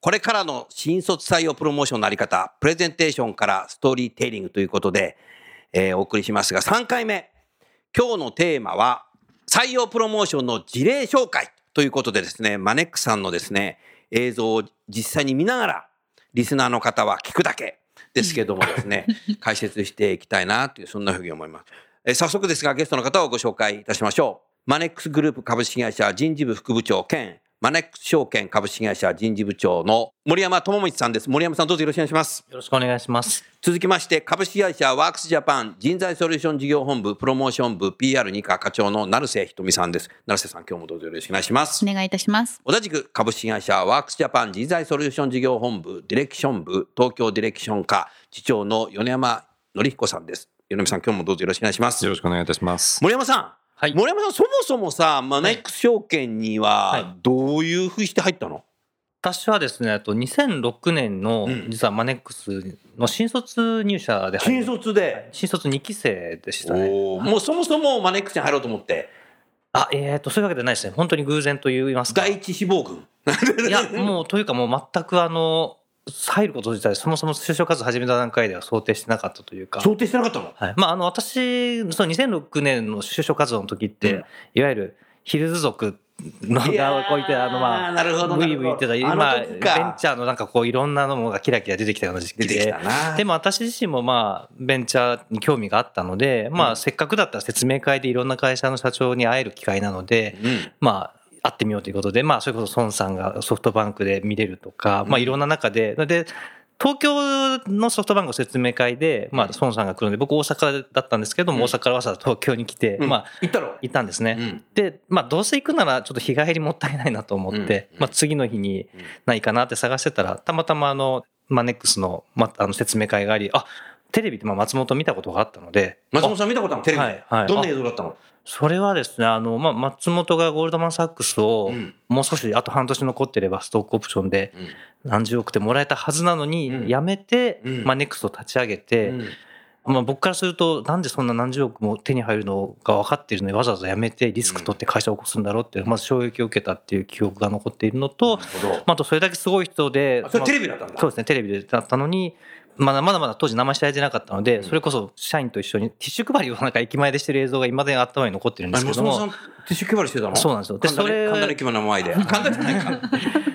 これからの新卒採用プロモーションのあり方プレゼンテーションからストーリーテイリングということで、えーお送りしますが3回目今日のテーマは採用プロモーションの事例紹介ということでですねマネックさんのですね映像を実際に見ながらリスナーの方は聞くだけですけどもですね 解説していきたいなというそんなふうに思います。えー早速ですがゲストの方をご紹介いたしましょう。マネックスグループ株式会社人事部副部長兼マネックス証券株式会社人事部長の森山智光さんです。森山さんどうぞよろしくお願いします。よろしくお願いします。続きまして株式会社ワークスジャパン人材ソリューション事業本部プロモーション部 PR2 課課長の成瀬ひとみさんです。成瀬さん今日もどうぞよろしくお願いします。お願いいたします。同じく株式会社ワークスジャパン人材ソリューション事業本部ディレクション部東京ディレクション課次長の米山紀彦さんです。米山さん今日もどうぞよろしくお願いしますよ。ろしくお願いいたします。森山さん、はい。森山さんそもそもさマネックス証券にははい。どういうふうにして入ったの、私はですね、あと2006年のうん。実はマネックスの新卒入社で入新る卒で、新卒2期生でしたね。もうそもそもマネックスに入ろうと思って？あ、えっ、と、そういうわけではないですね。本当に偶然と言いますか。い第一志望軍。や、もうというかもう全くあの、入ること自体、そもそも就職活動始めた段階では想定してなかったというか。想定してなかったの？はい。まあ、あの、私、その2006年の就職活動の時って、うんいわゆるヒルズ族のがこういって、あの、まあ、なるほどブイブイ言ってた、あ今、のベンチャーのなんかこういろんなのがキラキラ出てきたような時期で出てきた。なでも私自身もまあベンチャーに興味があったので、まうんあせっかくだったら説明会でいろんな会社の社長に会える機会なので、うんまあ会ってみようということで、まあそれこそ孫さんがソフトバンクで見れるとか、まあいろんな中で、で、東京のソフトバンクの説明会で、まあ孫さんが来るので、僕大阪だったんですけども、うん。大阪からわざわざ東京に来て、うん。まあ行ったろ。行ったんですね。うん。で、まあどうせ行くならちょっと日帰りもったいないなと思って、うん。まあ次の日にないかなって探してたら、たまたまあの、マネックスの,、ま、あの説明会があり、あテレビでまあ松本見たことがあったので、松本さん見たことあるの？テレビで、はいはい。どんな映像だったの？それはですね、あの、まあ、松本がゴールドマンサックスをうん。もう少しあと半年残ってればストックオプションで何十億でもらえたはずなのうん。に、辞めてうん、まあ、ネクストを立ち上げて、うん。まあ、僕からすると、なんでそんな何十億も手に入るのが分かっているのにわざわざ辞めてリスク取って会社を起こすんだろうってまず衝撃を受けたっていう記憶が残っているのと、まあ、あとそれだけすごい人で、あそれまあテレビだったんだ。そうですね、テレビでだったのに、まだまだまだ当時名前知られてなかったので、うん。それこそ社員と一緒にティッシュ配りをなんか駅前でしてる映像が未だに頭に残ってるんであすけども、松本さんティッシュ配りしてたの？そうなんですよ。でそれ神田の駅前の前で神田じゃないか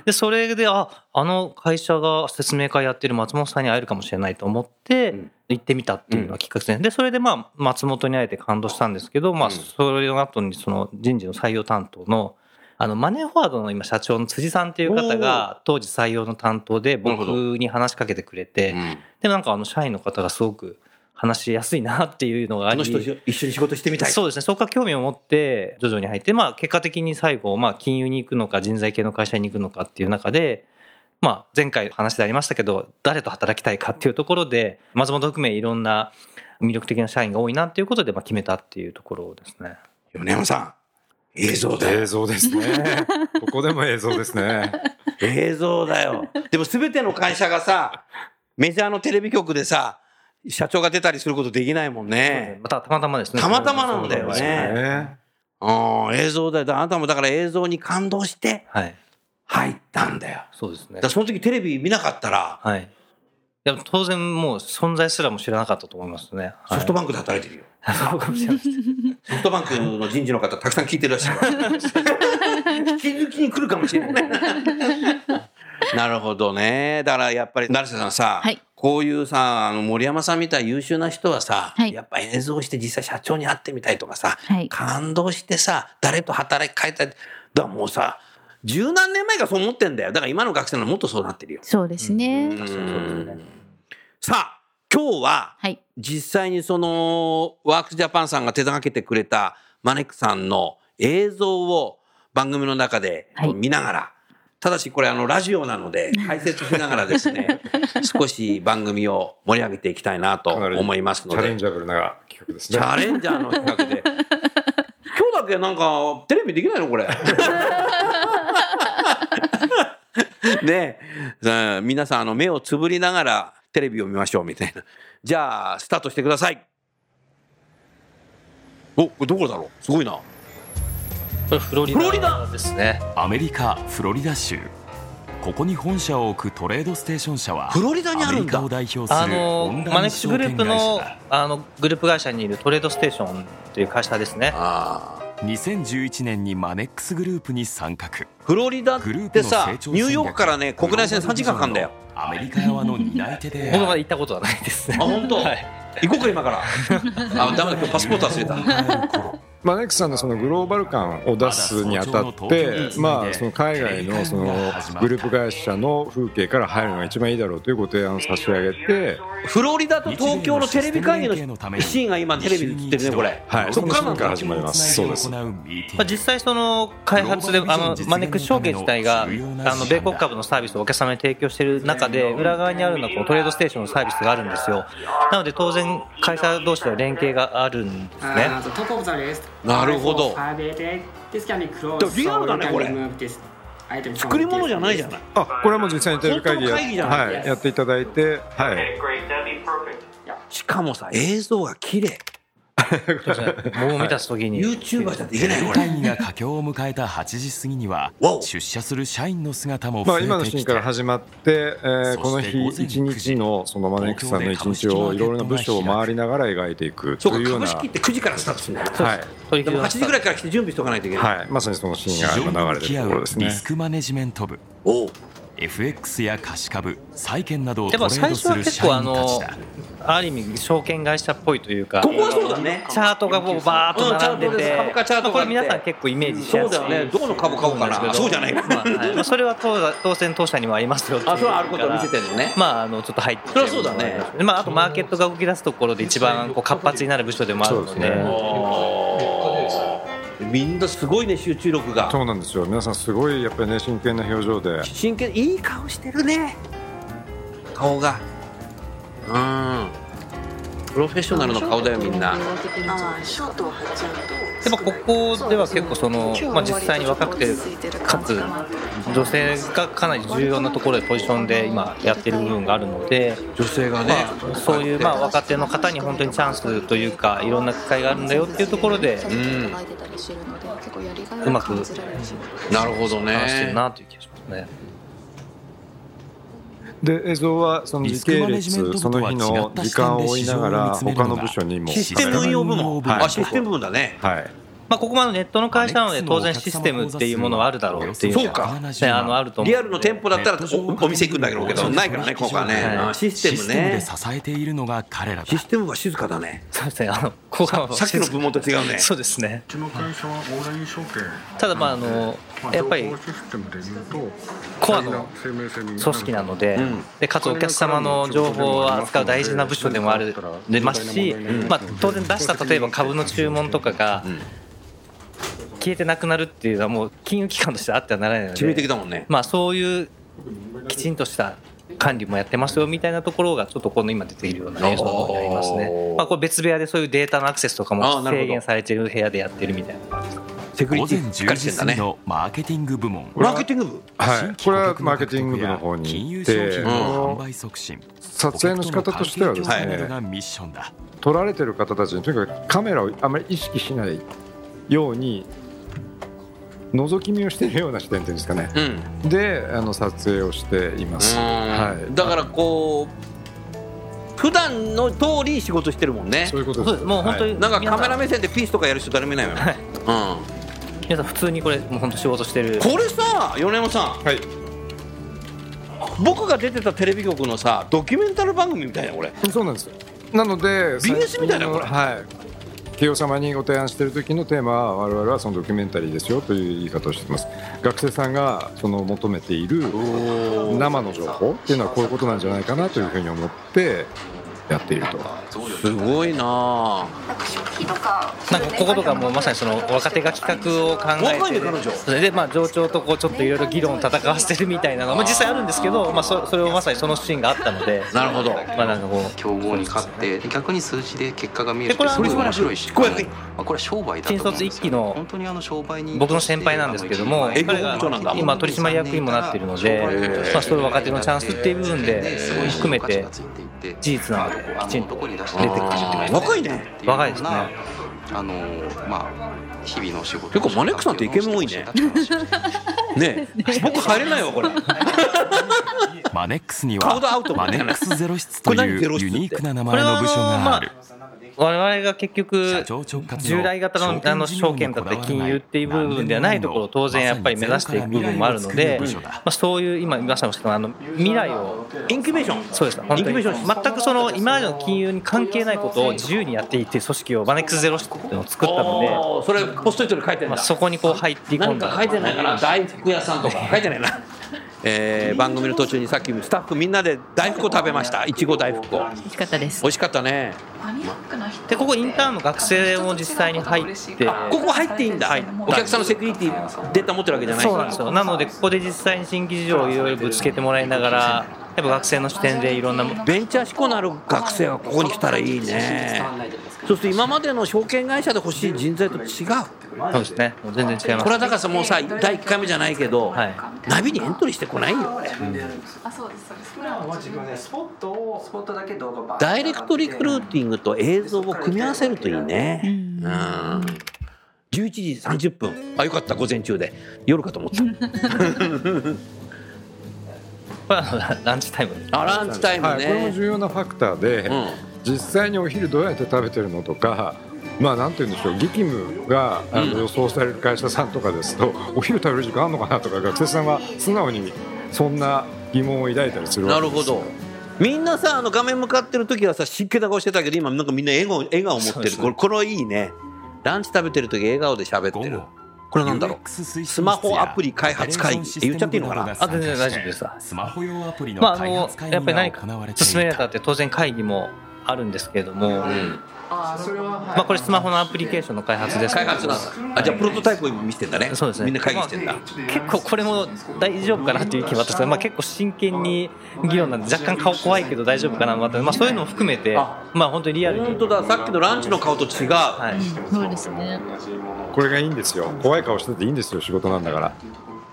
で、それで、あ、あの会社が説明会やってる松本さんに会えるかもしれないと思ってうん、行ってみたっていうのがきっかけで。で、それでまあ、松本に会えて感動したんですけど、まあ、うん。それの後にその人事の採用担当の、あの、マネーフォワードの今社長の辻さんっていう方が、当時採用の担当で僕に話しかけてくれて、うん。でもなんかあの、社員の方がすごく話しやすいなっていうのがあり、一緒に仕事してみたい。そうですね、そこから興味を持って、徐々に入って、まあ、結果的に最後、まあ、金融に行くのか、人材系の会社に行くのかっていう中で、まあ、前回話でありましたけど、誰と働きたいかっていうところで、松本含めいろんな魅力的な社員が多いなっていうことで、まあ、決めたっていうところですね。米山さん映像だよ映像ですね。ここでも映像ですね。映像だよでも全ての会社がさメジャーのテレビ局でさ社長が出たりすることできないもんねまたたまたまですね。たまたまなんだよねね。うん映像だよあなたもだから映像に感動してはい。入ったんだよそうですねだ。その時テレビ見なかったらはい。いや、当然もう存在すらも知らなかったと思いますね。ンソフトバンクで働いてるよ、そうかもしれない。です。ソフトバンクの人事の方たくさん聞いてるらしいわ 引き抜きに来るかもしれない。なるほどね。だからやっぱり成瀬さんさ、はい。ここういうさあの森山さんみたい優秀な人はさ、はい。やっぱ映像して実際社長に会ってみたいとかさ、はい。感動してさ誰と働き変えたいだからもうさ十何年前からそう思ってんだよ。だから今の学生のもっとそうなってるよ。そうですね。うんさあ今日ははい。実際にそのワークスジャパンさんが手がけてくれたマネックさんの映像を番組の中ではい。見ながら、ただしこれあのラジオなので 解説しながらですね 少し番組を盛り上げていきたいなと思いますのチャレでンジャブルな企画ですチね。ャレンジャーの企画で 今日だけなんかテレビできないのこれ。ね。皆さんあの目をつぶりながらテレビを見ましょうみたいな。じゃあスタートしてください。おこれどこだろう？すごいな。これフロリフロリダ！ダですね。アメリカ・フロリダ州。ここに本社を置くトレードステーション社はフロリダにあるんだ。アメリカを代表するあのマネックスグループのあのグループ会社にいるトレードステーションという会社ですね。あー2011年にマネックスグループに参画。フロリダっグループのてさニューヨークからね国内線3時間かかんだよアメリカ側の担い。手 で僕まだ行ったことはないですね。あ本当、はい。行こうか今から。あダメだ今日パスポート忘れた マネックスさんのそのグローバル感を出すにあたって、まあ、その海外のそのグループ会社の風景から入るのが一番いいだろうというご提案を差し上げて、フロリダと東京のテレビ会議のシーンが今テレビで映ってるねこれ。はい、そっから始まります。そうです。まあ、実際その開発であのマネックス証券自体があの米国株のサービスをお客様に提供している中で裏側にあるのはトレードステーションのサービスがあるんですよ。なので当然会社同士では連携があるんですねなるほど。リアルだ、これ。作り物じゃないじゃない。あこれはもう実際にテレビ会議,や,じゃない、やっていただいて、しかもさ、映像が綺麗。もう見た時に。YouTuber だっていけないよこれ。会議が佳境を迎えた8時過ぎには出社する社員の姿も増まあ、今のえてきてシーンから始まって、えーこの日一日のそのマネックスさんの一日をいろいろな部署を回りながら描いていくそうというような、か株式って9時からスタートするんだよはい、でも8取引の時ぐらいから来て準備しとかないといけない、はい、まさにそのシ市ーンが今流れてるところうですね。リ。スクマネジメント部。おう FX や貸株債券などをトレードぱ最初はする社結構あの員たちだ。ある意味証券会社っぽいというかここはそうだね。チャートがこうバーッと並んでて株価チャートこれ皆さん結構イメージしそうやすいだよね。どこの株買おうかな？あそうじゃないかまあはいまあそれは当当然当社にもありますよあそうあることを見せてるのねまああのちょっと入ってそりゃそうだね。でまああとマーケットが動き出すところで一番こう活発になる部署でもあるので。そうですねみんなすごいね集中力が。そうなんですよ。皆さんすごいやっぱりね真剣な表情で、真剣いい顔してるね。顔が。うんプロフェッショナルの顔だよみんな。あショートを貼っちゃうとやっぱここでは結構その、まあ、実際に若くてかつ女性がかなり重要なところでポジションで今やってる部分があるので、女性がね、まあ、そういうまあ若手の方に本当にチャンスというかいろんな機会があるんだよっていうところでん。うまくなるほど話してるねなという気がしますね。で映像はその時系リスクマネジメント列その日の時間を追いながら他の部署にもシステム運用部門、はい。あシステム部門だね。はい。まあ、ここもネットの会社なので当然システムっていうものはあるだろうっていうそうか。ね、あのあると思う。リアルの店舗だったらおお店行くんだけどないからねここはね、はいあシステムシステムでね支えているのが彼らだ。システムは静かだね。そうですね。あのここはさっきの部門と違うね。そうですね。うちの会社はオンライン証券ただまああのやっぱり情報システムでいうとコアの組織なので,、ん。でかつお客様の情報を扱う大事な部署でもあるでますし、まあ、当然出した例えば株の注文とかが消えてなくなるっていうのはもう金融機関としてあってはならないの致命的で、だもんね。まあ、そういうきちんとした管理もやってますよみたいなところがちょっとこの今出ているような映像になりますね。まあ、これ別部屋でそういうデータのアクセスとかも制限されている部屋でやってるみたいなセキュ午前リティしっか10時過ぎりしてんだねのマーケティング部門。マーケティング？部はい。これはマーケティング部の方に金融行って商品の販売促進。撮影の仕方としてはですね高めるのがミッションだ撮られてる方たちにとにかくカメラをあまり意識しないように覗き見をしているような視点っていうんですかね。うん。であの撮影をしています、はい、だからこう普段の通り仕事してるもんね。そういうことです。もう本当に、なんかカメラ皆目線でピースとかやる人誰もいないよね、はい。うん皆さん普通にこれもう本当仕事してる。これさ米山さん。はい、あ僕が出てたテレビ局のさドキュメンタル番組みたいなこれ。そうなんですなので BS みたいなこれ。はい。慶応様にご提案している時のテーマは我々はそのドキュメンタリーですよという言い方をしています。学生さんがその求めている生の情報っていうのはこういうことなんじゃないかなというふうに思ってやっていると。すごいな。あなんかこことかもうまさにその若手が企画を考えて若いね彼女。それでまあ上長とこうちょっといろいろ議論を戦わせてるみたいなの。がまあ実際あるんですけどまあそそれをまさにそのシーンがあったので。なるほど。まあなんかこう。競合に勝って逆に数字で結果が見えるでこれはすごい面白いし。これはまあこれは商売だと新思うんです卒一期の本当にあの商売に僕の先輩なんですけども彼が部長なんだ。今取締役にもなっているのでまあそういう若手のチャンスっていう部分で含めて事実なのできちんと出てくる。若いね。若いですね。あのまあ日々の仕事結構マネックさんってイケメン多いね。ねえ。僕入れないわこれ。マネックスに顔がアウトはマネックスゼロ室こというユニークな名前の部署がある我々が結局従来型のあの証券だったり金融っていう部分ではないところを当然やっぱり目指していく部分もあるので、まあ、そういう今皆さんもしたあの未来をインキュベーション。そうです。本当に。インキュベーション。全くその今までの金融に関係ないことを自由にやっていって組織をバネックスゼロシっていうのを作ったので、それポストイットに書いてるんまあ、だそこにこう入ってい込んだ。何か書いてないかな大福屋さんとか書いてないなえー番組の途中にさっきスタッフみんなで大福を食べました。いちご大福を。美味しかったです。美味しかったね。でここインターンの学生も実際に入って。ここ入っていいんだ、お客さんのセキュリティデータ持ってるわけじゃない。そうなんですよ。なのでここで実際に新規事情をいろいろぶつけてもらいながらやっぱ学生の視点でいろんなベンチャー志向のある学生はここに来たらいいね。そうすると今までの証券会社で欲しい人材と違う。そうですね。もう全然違います。これはだからさもうさ第1回目じゃないけど、はい。ナビにエントリーしてこないよ。俺あそうですそうです。普段は自分でスポットをスポットだけ動画ダイレクトリクルーティングと映像を組み合わせるといいね。うん。11時30分。あよかった。午前中で。夜かと思った これランチタイム。あランチタイムはい、これもね、重要なファクターで、うん。実際にお昼どうやって食べてるのとかまあなんて言うんでしょう激務があの予想される会社さんとかですと、お昼食べる時間あるのかなとか学生さんは素直にそんな疑問を抱いたりするわけですよ。なるほど。みんなさあの画面向かってる時はさ湿気な顔してたけど今なんかみんな笑顔笑顔持ってる。これこれいいね。ランチ食べてる時笑顔で喋ってるこれなんだろう？スマホアプリ開発会議って言っちゃっていいのかな？あ全然大丈夫です。スマホ用アプリのまああの開発会やっぱり何議が行われていか進めるにあたたって当然会議もあるんですけれども、まあこれスマホのアプリケーションの開発です。開発なんだ。あじゃあプロトタイプを今見せてんだね。そうですね。みんな会議してんだ、まあ結構これも大丈夫かなっていう気はあったんですけど、まあ、結構真剣に議論なんで若干顔怖いけど大丈夫かなと思って、まあ、そういうのも含めてあまあ本当にリアルに。本当だ。さっきのランチの顔と違う、はい。そうですね。これがいいんですよ。怖い顔してていいんですよ仕事なんだから。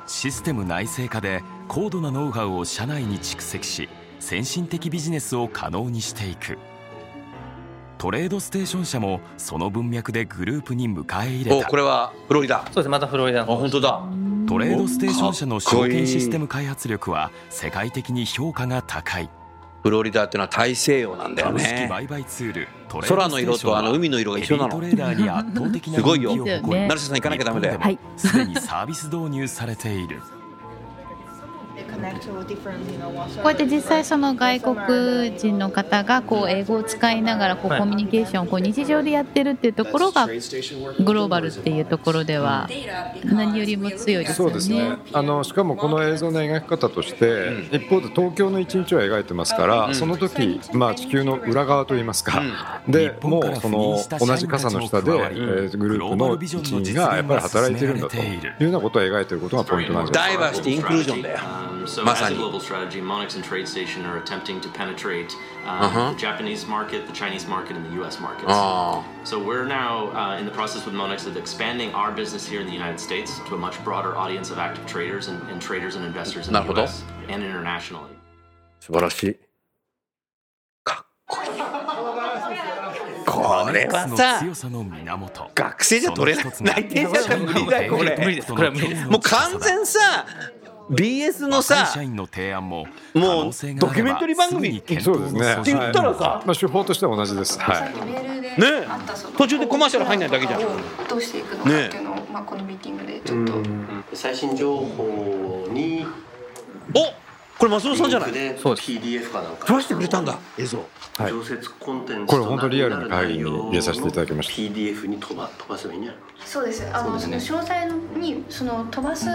システム内製化で高度なノウハウを社内に蓄積し先進的ビジネスを可能にしていくトレードステーション社もその文脈でグループに迎え入れた。おこれはフロリダ。そうです。またフロリダあの本当だ。トレードステーション社の証券システム開発力は世界的に評価が高い。フロリダっていうのは大西洋なんだよ株式ね売買ツールトレード空の色とあの海の色が一緒なの。ヘビートレーダーに圧倒的なすごいよ。成瀬さん行かなきゃダメだよ。すでにサービス導入されているこうやって実際その外国人の方がこう英語を使いながらこうはい。コミュニケーションをこう日常でやってるっていうところがグローバルっていうところでは何よりも強いですよそうですね。ね。あのしかもこの映像の描き方として、一方で東京の一日を描いてますから、その時、まあ、地球の裏側といいますか、でもうその同じ傘の下で、えーグループの一員がやっぱり働いているんだというようなことを描いていることがポイントなんじゃないですか。ダイバーシティインクルージョンだよ Um, so ま as さ a に global strategy, Monex and TradeStation are attempting to penetrate um, Uh-huh. the Japanese market, the Chinese market, and the U.S. markets. あ So we're now uh, in the process with Monex of expanding our business here in the United States to a much broader audience of active traders and, and traders and investors in the なるほど。 U.S. and internationally. 素晴らしいかっこいいこれはマネックスのさ強さの源学生じゃ取れない内定者じゃ無理だよこれ無理ですこれは無理ですもう完全さ BS のさ社員の提案ももうドキュメンタリー番組そうですね。って言ったらさはい。まあ手法としては同じです。はい。ねえ。途中でコマーシャル入んないだけじゃん。どうしていくのかっていうのを、まあ、このミーティングでちょっと。最新情報におこれ松本さんじゃない？そうです。PDF かなんか。撮らせてくれたんだ。映像。はい。常設コンテンツこれ本当リアルな会議に入れさせていただきました。PDF に飛ば飛ばせばいいんじゃない？そうです。あのその詳細にその飛ばす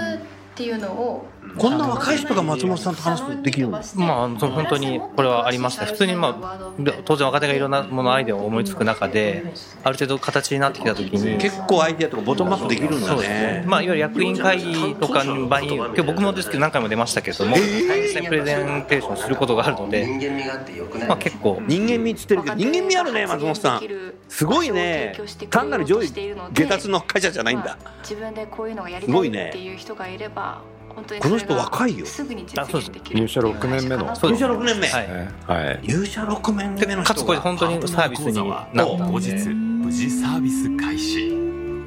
っていうのをこんな若い人が松本さんと話すことできるの？まあ、その本当にこれはありました。普通に、まあ、当然若手がいろんなものアイデアを思いつく中である程度形になってきた時に結構アイデアとかボトムアップできるんだねね、まあ、いわゆる役員会議とかの場に今日僕もですけど何回も出ましたけども、実際にプレゼンテーションすることがあるので、人間味があってよくないまあ、結構。人間味っつってるけど人間味あるね松本さん。すごいね。単なる上位下達の会社じゃないんだ。自分でこういうのがやりすごいねたいっていう人がいれば本当にこの人若いよ。すぐに実現できる入社6年目の。そうです入社6年目、はい。はい。入社6年目の人が。かつこれ本当にサービスに。なった後日無事サービス開始。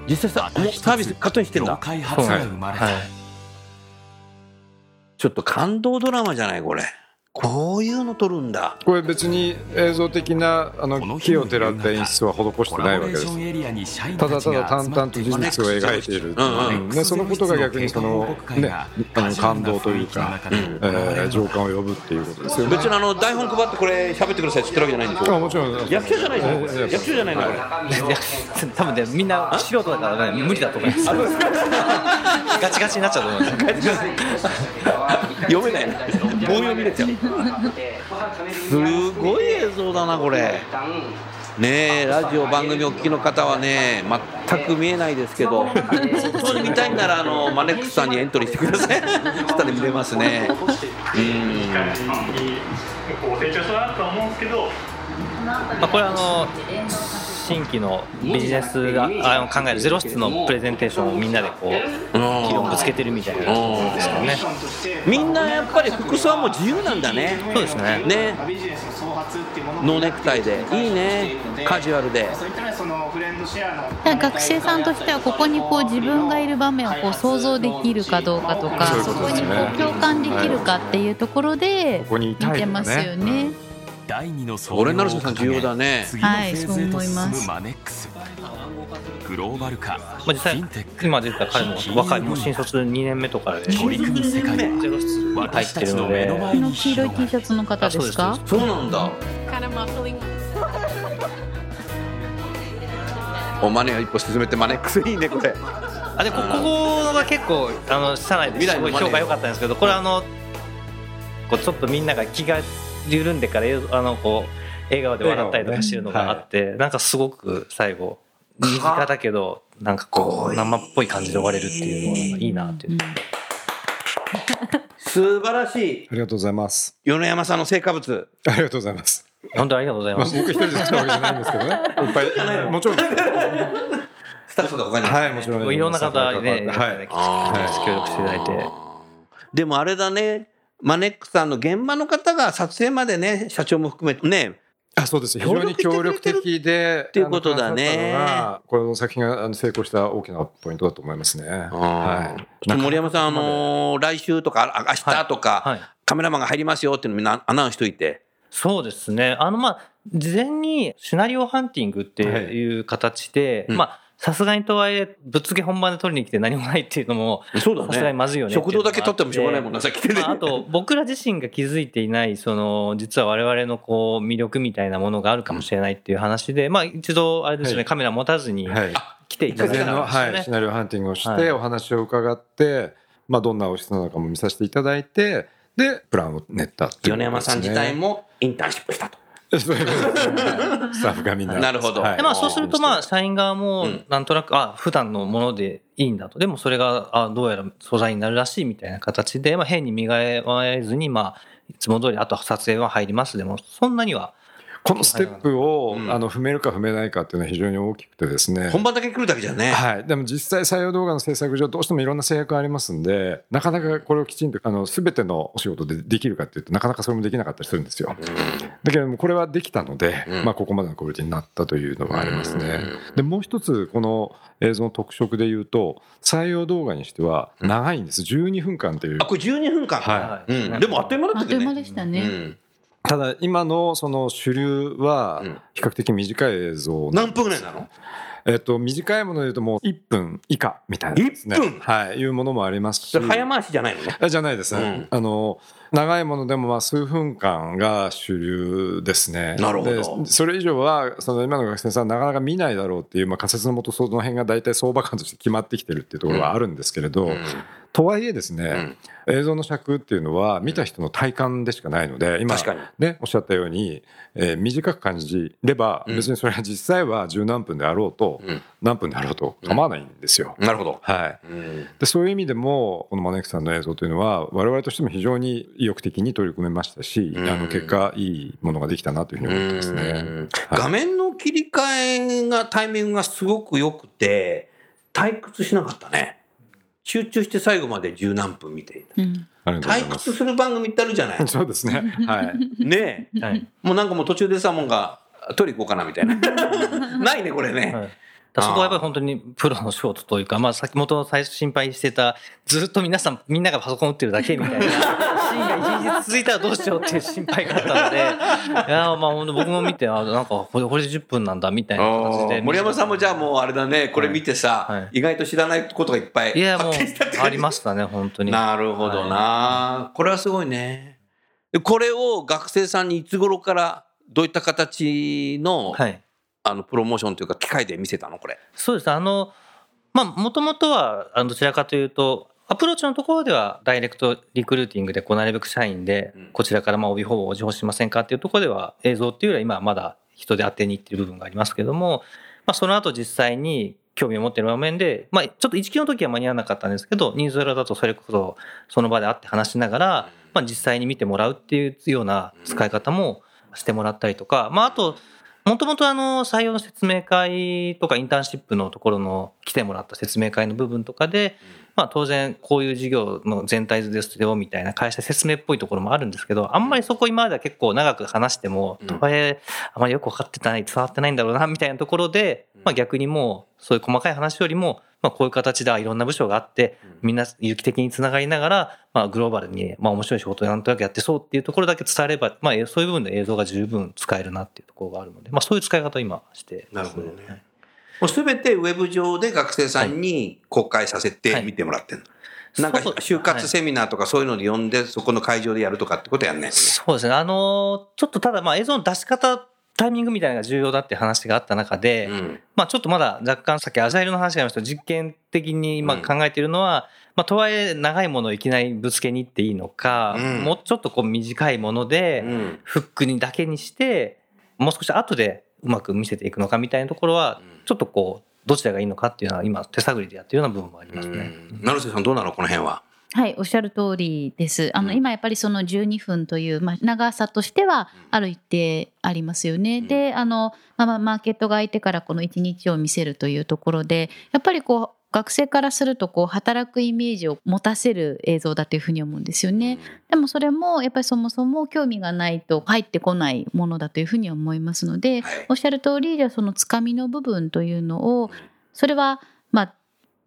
実際さもうサービスカットにしてんだ。業界初が生まれた、はい。ちょっと感動ドラマじゃないこれこういうの撮るんだ。これ別に映像的なあの木をてらった演出は施してないわけです。ただただ淡々と事実を描いている、うんね、そのことが逆にその、ね、あの感動というか、えー情感を呼ぶっていうことですよね。別にあの台本配ってこれ喋ってくださいって言ってるわけじゃないんでしょ。あもちろん。役者じゃないのこれ役者じゃないのこれ。い や多分ねみんな素人だからね無理だと思います。ガチガチになっちゃうと思います読めないな棒読みれちゃうすごい映像だなこれ。ねえラジオ番組お聞きの方はね全く見えないですけど本当に見たいならあのマネックスさんにエントリーしてください。そしたら見れますね。うん。こう成長したなとは思うんですけどまあ、これはあの新規のビジネスがあの考えるゼロ室のプレゼンテーションをみんなでこう議論ぶつけてるみたいなですよね。みんなやっぱり服装はもう自由なんだね。そうですね。ね。ビジネスの創発っていうものノーネクタイで。いいね。カジュアルで。学生さんとしてはここにこう自分がいる場面をこう想像できるかどうかとかそこにことですね。こう共感できるかっていうところで見てますよね。第二の創俺業を重要だね。次のフはいェーズへとそう思います。進むマネックス。グローバル化。まあ、実際今出てた彼も若いもう新卒2年目とかで。取り組む世界ゼは私ったてる。のちの目の前にの黄色い T シャツの方ですか？そうなんだ。おマネを一歩進めてマネックスいいねこれ。あでこここが結構あの社内ですごい評価良かったんですけどこれあのこうちょっとみんなが気が緩んでからあのこう笑顔で笑ったりとかしてるのがあって、なんかすごく最後身近だけどなんかこう生っぽい感じで終われるっていうのがなんかいいなっていう、素晴らしい。ありがとうございます。米山さんの成果物。ありがとうございます。本当にありがとうございます、僕一人で作ったわけじゃないんですけどね。いっぱいもちろんスタッフが他にはいもちろんい。ろんな方にね、はい。はい協力していただいて。でもあれだねマネックさんの現場の方が撮影までね社長も含めてね。あそうです。非常に協力的でっていうことだね。この作品があの成功した大きなポイントだと思いますね。はい。森山さん、あのー来週とかあ明日とか、はい。カメラマンが入りますよっていうのみんなアナウンスしといて。そうですね。あの、まあ、事前にシナリオハンティングっていう形で、うん。まあ、さすがにとはいえ、ぶっつけ本番で撮りに来て何もないっていうのも、そうだね。さすがにまずいよね食堂だけ撮ってもしょうがないもんなさっきて。ねまあ、あと、僕ら自身が気づいていない、その、実は我々のこう、魅力みたいなものがあるかもしれないっていう話で、まあ、一度、あれですよね、はい。カメラ持たずにはい。来ていただいた。はい、シナリオハンティングをして、はい。お話を伺って、まあ、どんなお室なのかも見させていただいてでプランを練ったっていう米山さん自体もインターンシップしたと。スタッフがみんな。なるほど。はい。でまあ、そうすると、まあ、社員側も、なんとなく、あ、普段のものでいいんだと。でも、それが、あ、どうやら素材になるらしいみたいな形で、まあ、変に磨えずに、まあ、いつも通り、あとは撮影は入ります。でも、そんなには。このステップを、あの踏めるか踏めないかっていうのは非常に大きくてですね本番だけ来るだけじゃね。はい、でも実際採用動画の制作上どうしてもいろんな制約がありますんでなかなかこれをきちんとあの全てのお仕事でできるかっていうとなかなかそれもできなかったりするんですよ。だけどもこれはできたので、まあ、ここまでのクオリティになったというのがありますね。でもう一つこの映像の特色で言うと採用動画にしては長いんです12分間という。あこれ12分間。はいうんでもあっという間だったけどね。あっという間でしたね。ただ今のその主流は比較的短い映像何分ぐらいなの？えっと、短いもので言うともう1分以下みたいなですね、1分？はい、いうものもありますし。早回しじゃないのね。あじゃないですね、あの長いものでもまあ数分間が主流ですね。なるほど。でそれ以上はその今の学生さんなかなか見ないだろうっていう、まあ、仮説のもとその辺が大体相場感として決まってきてるっていうところはあるんですけれど、とはいえですね、映像の尺っていうのは見た人の体感でしかないので今ねおっしゃったように、えー短く感じればうん。別にそれは実際は十何分であろうと、何分であろうと構わないんですよ。なるほど。はい。でそういう意味でもこのマネックさんの映像というのは我々としても非常に意欲的に取り組めましたし、あの結果いいものができたなというふうに思ってますね。画面の切り替えがタイミングがすごく良くて退屈しなかったね。集中して最後まで十何分見ていた。うござい退。屈する番組ってあるじゃないそうですね。はい。ねえ、もうなんかもう途中でさもんが取り行こうかなみたいな。ないねこれね、だからそこはやっぱり本当にプロの仕事というか、まあ、先元最初心配してた、ずっと皆さん、みんながパソコン打ってるだけみたいな、日続いたらどうしようっていう心配があったので、いやーまあ本当僕も見て、あなんかこれこれで10分なんだみたいな形で。森山さんもじゃあもうあれだねこれ見てさ、意外と知らないことがいっぱいいや、もう、ありましたね、本当に。なるほどな、これはすごいね。でこれを学生さんにいつ頃からどういった形の,、あのプロモーションというか機械で見せたのこれ。そうです。あの、まあ、もともとは、どちらかというと、アプローチのところでは、ダイレクトリクルーティングで、こう、なるべく社員で、こちらから、まあ、帯方をお情報しませんかっていうところでは、映像っていうよりは、今はまだ人で当てに行ってる部分がありますけども、まあ、その後実際に興味を持っている場面で、まあ、ちょっと一期の時は間に合わなかったんですけど、ニーズ裏だとそれこそ、その場で会って話しながら、まあ、実際に見てもらうっていうような使い方もしてもらったりとか、まあ、あと、もともとあの採用の説明会とかインターンシップのところの来てもらった説明会の部分とかで、まあ当然こういう事業の全体図ですよみたいな会社説明っぽいところもあるんですけど、あんまりそこ今までは結構長く話しても、とはいえあまりよく分かってない、伝わってないんだろうなみたいなところで、まあ逆にもうそういう細かい話よりも、まあこういう形でいろんな部署があって、みんな有機的につながりながら、まあグローバルに、まあ面白い仕事をなんとなくやってそうっていうところだけ伝えれば、まあそういう部分で映像が十分使えるなっていうところがあるので、まあそういう使い方を今してます、なるほどね。もうすべてウェブ上で学生さんに公開させて見てもらってるの、なんか就活セミナーとかそういうので呼んでそこの会場でやるとかってことやんね。そうですね。あの、ちょっとただまあ映像の出し方、タイミングみたいなのが重要だって話があった中で、まあちょっとまだ若干さっきアジャイルの話がありました実験的に今考えているのは、まあとはいえ長いものをいきなりぶつけに行っていいのか、うん。もうちょっとこう短いもので、フックにだけにして、もう少し後でうまく見せていくのかみたいなところは、ちょっとこう、どちらがいいのかっていうのは今手探りでやってるような部分もありますね。成瀬さんどうなのこの辺は？はい、おっしゃる通りです。あの、今やっぱりその12分という、まあ、長さとしてはある一定ありますよね。で、あの、まあまあ、マーケットが空いてからこの1日を見せるというところで、やっぱりこう、学生からするとこう働くイメージを持たせる映像だというふうに思うんですよね。でもそれもやっぱりそもそも興味がないと入ってこないものだというふうに思いますので、おっしゃる通りじゃあそのつかみの部分というのをそれはまあ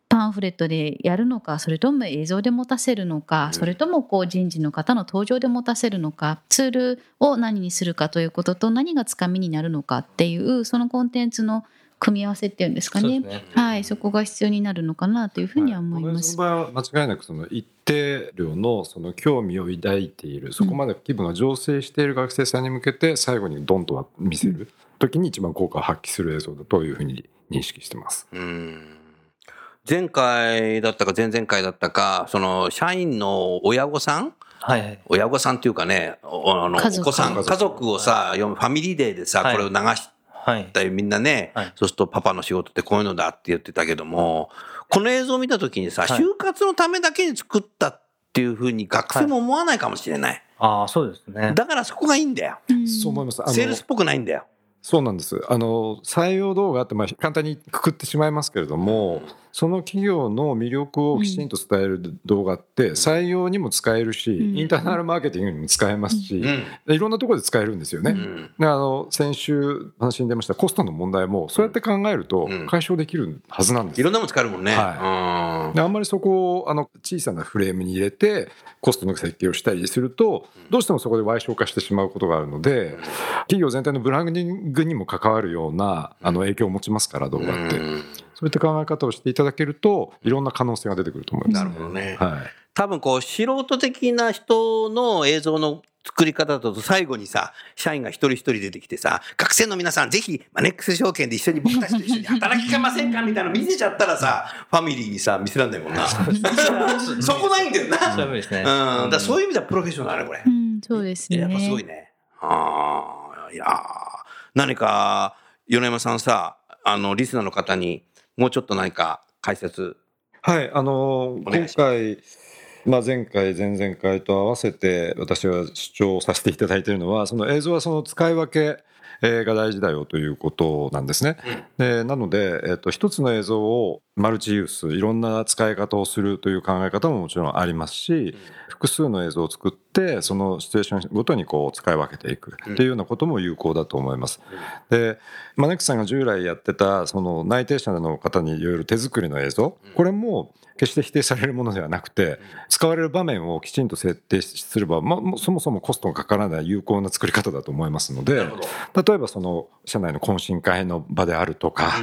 パンフレットでやるのかそれとも映像で持たせるのかそれともこう人事の方の登場で持たせるのかツールを何にするかということと何がつかみになるのかっていうそのコンテンツの組み合わせっていうんですかね。ね。はいそこが必要になるのかなというふうには思います。その場合は間違いなくその一定量のその興味を抱いているそこまで気分が醸成している学生さんに向けて最後にドンとは見せる時に一番効果を発揮する映像だというふうに認識してます。前回だったか前々回だったかその社員の親御さん？はいはい。親御さんっていうかねおあの家族。お子さん。家族。家族をさ読むファミリーデーでさ、はい。これを流したりみんなね、そうするとパパの仕事ってこういうのだって言ってたけどもこの映像を見た時にさ、はい。就活のためだけに作ったっていうふうに学生も思わないかもしれない、ああ、そうですね。だからそこがいいんだよ、そう思います。セールスっぽくないんだよ。そうなんです。あの採用動画ってまあ簡単にくくってしまいますけれども、その企業の魅力をきちんと伝える動画って採用にも使えるし、うん。インターナルマーケティングにも使えますし、いろんなところで使えるんですよね。であの先週話に出ましたコストの問題もそうやって考えると解消できるはずなんです。いろんなもの使えるもんね、はい、であんまりそこをあの小さなフレームに入れてコストの設計をしたりするとどうしてもそこで賠償化してしまうことがあるので企業全体のブランディングにも関わるようなあの影響を持ちますから動画ってそういった考え方をしていただけるといろんな可能性が出てくると思います、なるほどねはい多分こう素人的な人の映像の作り方だと最後にさ、社員が一人一人出てきてさ、学生の皆さんぜひマネックス証券で一緒に僕たちと一緒に働きかませんかみたいなの見せちゃったらさ、ファミリーにさ、見せらんないもんな。そこないんだよな。それは無理ですね。うん。だそういう意味ではプロフェッショナルね、これ。うん、そうですね。やっぱすごいね。ああ、いやー何か、米山さんさ、あの、リスナーの方にもうちょっと何か解説。はい、あのー今回、まあ、前回、前々回と合わせて私は主張させていただいているのは、その映像はその使い分けえーが大事だよということなんですね。でなので、えっと一つの映像をマルチユースいろんな使い方をするという考え方ももちろんありますし、複数の映像を作ってそのシチュエーションごとにこう使い分けていくっていうようなことも有効だと思います。でマネックスさんが従来やってたその内定者の方にいわゆる手作りの映像これも決して否定されるものではなくて使われる場面をきちんと設定すれば、まあ、そもそもコストがかからない有効な作り方だと思いますので例えばその社内の懇親会の場であるとか、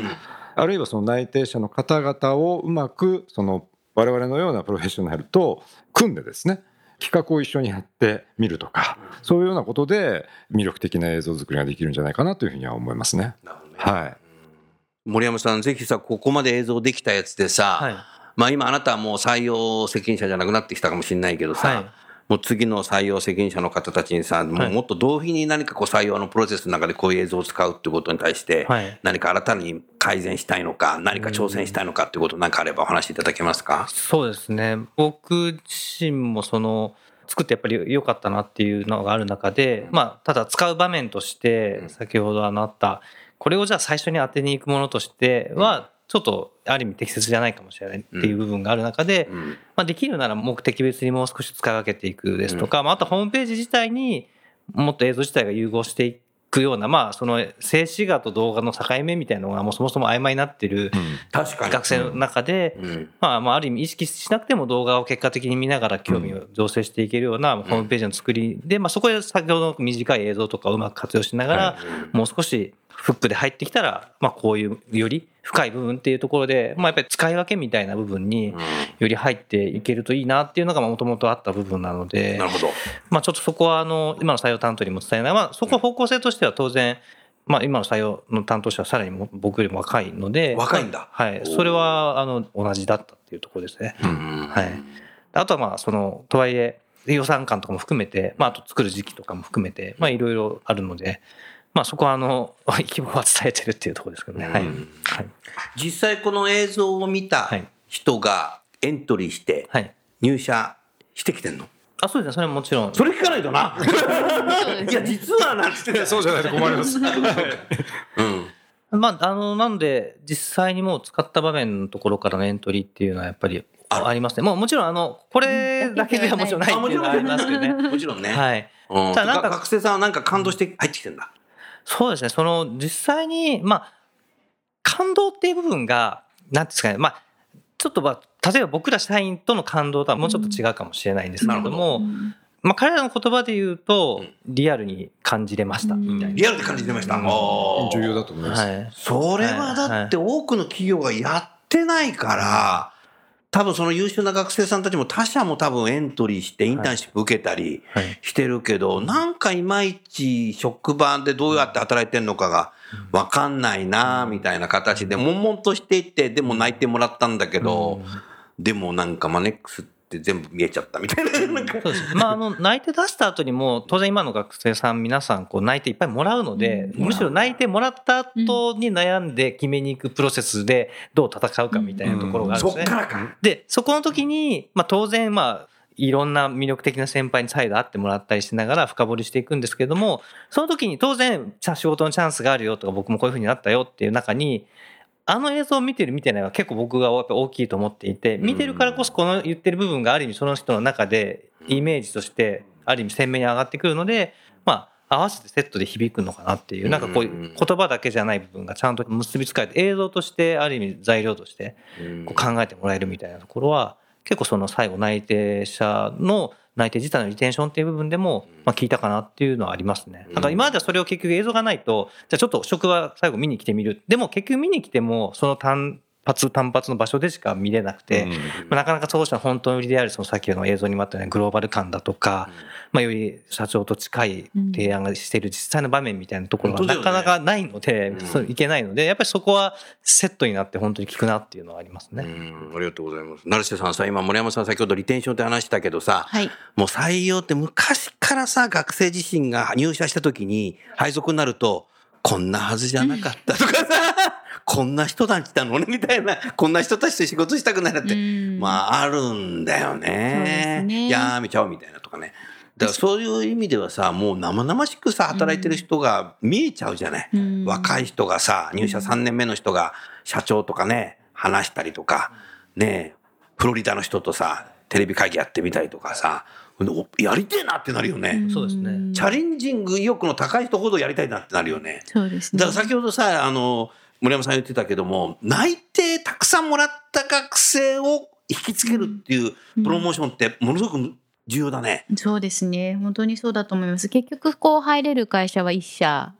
あるいはその内定者の方々をうまくその我々のようなプロフェッショナルと組んでですね企画を一緒にやってみるとかそういうようなことで魅力的な映像作りができるんじゃないかなというふうには思いますね。はい。森山さん、ぜひさ、ここまで映像できたやつでさ、まあ今あなたはもう採用責任者じゃなくなってきたかもしれないけどさ、もう次の採用責任者の方たちにさ、もうもっと同時に何かこう採用のプロセスの中でこういう映像を使うっていうことに対して、何か新たに改善したいのか、何か挑戦したいのかっていうことなんかあればお話しいただけますか？そうですね。僕自身もその、作ってやっぱり良かったなっていうのがある中で、まあ、ただ使う場面として、先ほどあのあった、これをじゃあ最初に当てに行くものとしては、ちょっとある意味適切じゃないかもしれないっていう部分がある中で、まあ、できるなら目的別にもう少し使い分けていくですとか、まあ、あとホームページ自体にもっと映像自体が融合していくような、まあ、その静止画と動画の境目みたいなのがもうそもそも曖昧になってる学生の中で、まあ、まあある意味意識しなくても動画を結果的に見ながら興味を醸成していけるようなホームページの作りで、まあ、そこで先ほどの短い映像とかをうまく活用しながら、もう少しフックで入ってきたら、まあ、こういうより深い部分っていうところで、まあ、やっぱり使い分けみたいな部分により入っていけるといいなっていうのがもともとあった部分なので、なるほど。まあ、ちょっとそこはあの今の採用担当にも伝えない、まあ、そこは方向性としては当然、まあ、今の採用の担当者はさらにも僕よりも若いので若いんだ。はい、それはあの同じだったっていうところですね。はい、あとはまあそのとはいえ予算感とかも含めて、まあ、あと作る時期とかも含めてまあいろいろあるので、まあ、そこはあの 希望は伝えてるっていうところですけどね。はい実際この映像を見た人がエントリーして入社してきてんの、あそうですねそれはもちろんそれ聞かないとな。いや、実はなんつって。そうじゃないと困ります。まあ、あの、なので、実際にもう使った場面のところからのエントリーっていうのはやっぱりありますね。もうもちろん、あの、これだけではもちろんないっていうのはありますけどね。もちろんね。はい。うんただなんかが学生さんはなんか感動して入ってきてんだ。そうですね。その、実際に、まあ、感動っていう部分が、なんですかね。まあ、ちょっとまあ、例えば僕ら社員との感動とはもうちょっと違うかもしれないんですけれども、まあ、彼らの言葉で言うと、リアルに感じれました、みたいな。リアルで感じてました。重要だと思います。はい。それはだって多くの企業がやってないから、多分その優秀な学生さんたちも他社も多分エントリーしてインターンシップ受けたりしてるけど、なんかいまいち職場でどうやって働いてんのかがわかんないなみたいな形で、悶々としていって、でも泣いてもらったんだけど、でもなんかマネックスって全部見えちゃったみたいな。なんかそうです。まあ、あの、内定出した後にも、当然今の学生さん皆さん、こう、内定いっぱいもらうので、むしろ内定もらった後に悩んで決めに行くプロセスで、どう戦うかみたいなところがあるんですね。で、そこの時に、まあ、当然、まあ、いろんな魅力的な先輩に再度会ってもらったりしながら深掘りしていくんですけれども、その時に当然、さ仕事のチャンスがあるよとか、僕もこういうふうになったよっていう中に、あの映像を見てる見てないは結構僕がやっぱ大きいと思っていて、見てるからこそこの言ってる部分がある意味その人の中でイメージとしてある意味鮮明に上がってくるので、まあ、合わせてセットで響くのかなっていう、なんかこういう言葉だけじゃない部分がちゃんと結びつかれて映像としてある意味材料としてこう考えてもらえるみたいなところは、結構その最後内定者の内定自体のリテンションっていう部分でも、まあ、聞いたかなっていうのはありますね。なんか今まではそれを結局映像がないと、じゃあちょっと職場最後見に来てみる。でも結局見に来ても、その担発単発の場所でしか見れなくて、まあなかなか当社の本当の売りであるそのさっきの映像にもあったようなグローバル感だとか、まあより社長と近い提案がしている実際の場面みたいなところがなかなかないので、そういけないのでやっぱりそこはセットになって本当に効くなっていうのはありますね。ありがとうございます。成瀬さんさ、今森山さん先ほどリテンションって話したけどさ、もう採用って昔からさ、学生自身が入社した時に配属になると、こんなはずじゃなかったとかさ、こんな人たちだのねみたいな、こんな人たちと仕事したくなるって、まああるんだよね。ねやめちゃおうみたいなとかね。だからそういう意味ではさ、もう生々しくさ、働いてる人が見えちゃうじゃない。若い人がさ、入社3年目の人が社長とかね、話したりとか、ね、フロリダの人とさ、テレビ会議やってみたりとかさ、おやりてえなってなるよね。そうですね。チャレンジング意欲の高い人ほどやりたいなってなるよね。そうですねだから先ほどさ、あの、森山さん言ってたけども、内定たくさんもらった学生を引きつけるっていうプロモーションってものすごく重要だね。そうですね本当にそうだと思います結局こう入れる会社は一社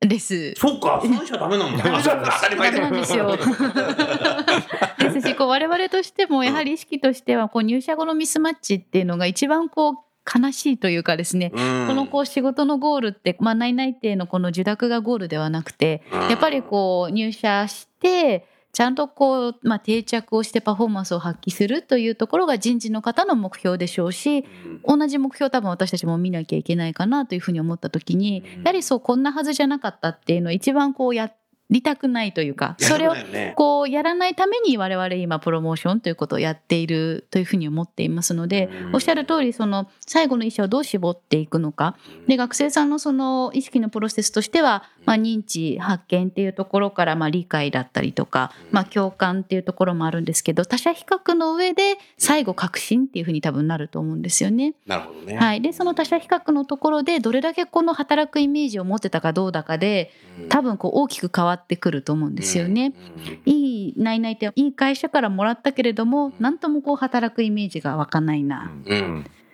ですそうか、三社ダメなんだ。当たり前なんですよ。ですしこう我々としてもやはり意識としてはこう入社後のミスマッチっていうのが一番こう悲しいというかですね、うん。このこう仕事のゴールって、まあ、内々定のこの受諾がゴールではなくて、うん。やっぱりこう入社してちゃんとこう、まあ、定着をしてパフォーマンスを発揮するというところが人事の方の目標でしょうし、同じ目標多分私たちも見なきゃいけないかなというふうに思った時に、やはりそうこんなはずじゃなかったっていうのを一番こうやりたくないというかそれをこうやらないために我々今プロモーションということをやっているというふうに思っていますので、おっしゃる通りその最後の医者をどう絞っていくのか。で学生さんのその意識のプロセスとしては、まあ、認知発見っていうところからまあ理解だったりとか、まあ、共感っていうところもあるんですけど他者比較の上で最後確信っていうふうに多分なると思うんですよね。なるほどね。はい、でその他者比較のところでどれだけこの働くイメージを持ってたかどうだかで多分こう大きく変わってくると思うんですよね。いい内々っていい会社からもらったけれども何ともこう働くイメージが湧かないな、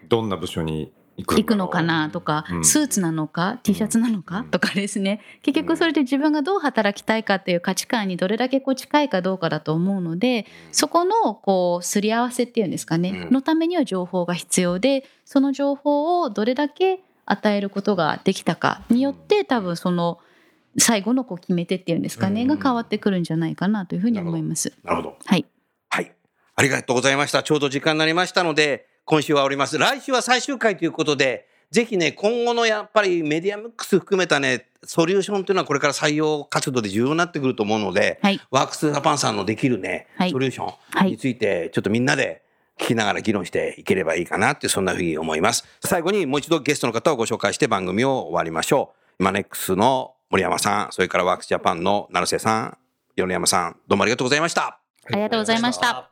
どんな部署に行くの？かなとか、うん。スーツなのか T シャツなのか？とかですね。結局それで自分がどう働きたいかっていう価値観にどれだけこう近いかどうかだと思うのでそこのこうすり合わせっていうんですかね、のためには情報が必要でその情報をどれだけ与えることができたかによって多分その最後のこう決め手っていうんですかね、が変わってくるんじゃないかなというふうに思います。なるほど。はい。ありがとうございました。ちょうど時間になりましたので、今週はおります。来週は最終回ということで、ぜひね、今後のやっぱりメディアミックス含めたね、ソリューションというのはこれから採用活動で重要になってくると思うので、ワークスジャパンさんのできるね、ソリューションについて、ちょっとみんなで聞きながら議論していければいいかなって、そんなふうに思います。最後にもう一度ゲストの方をご紹介して番組を終わりましょう。マネックスの森山さん、それからワークスジャパンの成瀬さん、米山さん、どうもありがとうございました。ありがとうございました。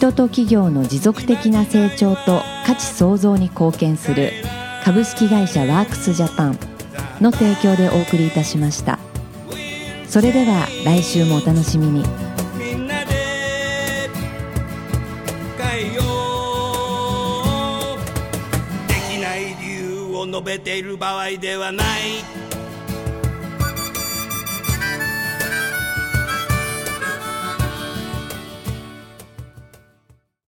人と企業の持続的な成長と価値創造に貢献する株式会社ワークスジャパンの提供でお送りいたしました。それでは来週もお楽しみに。変えよう。できない理由を述べている場合ではない。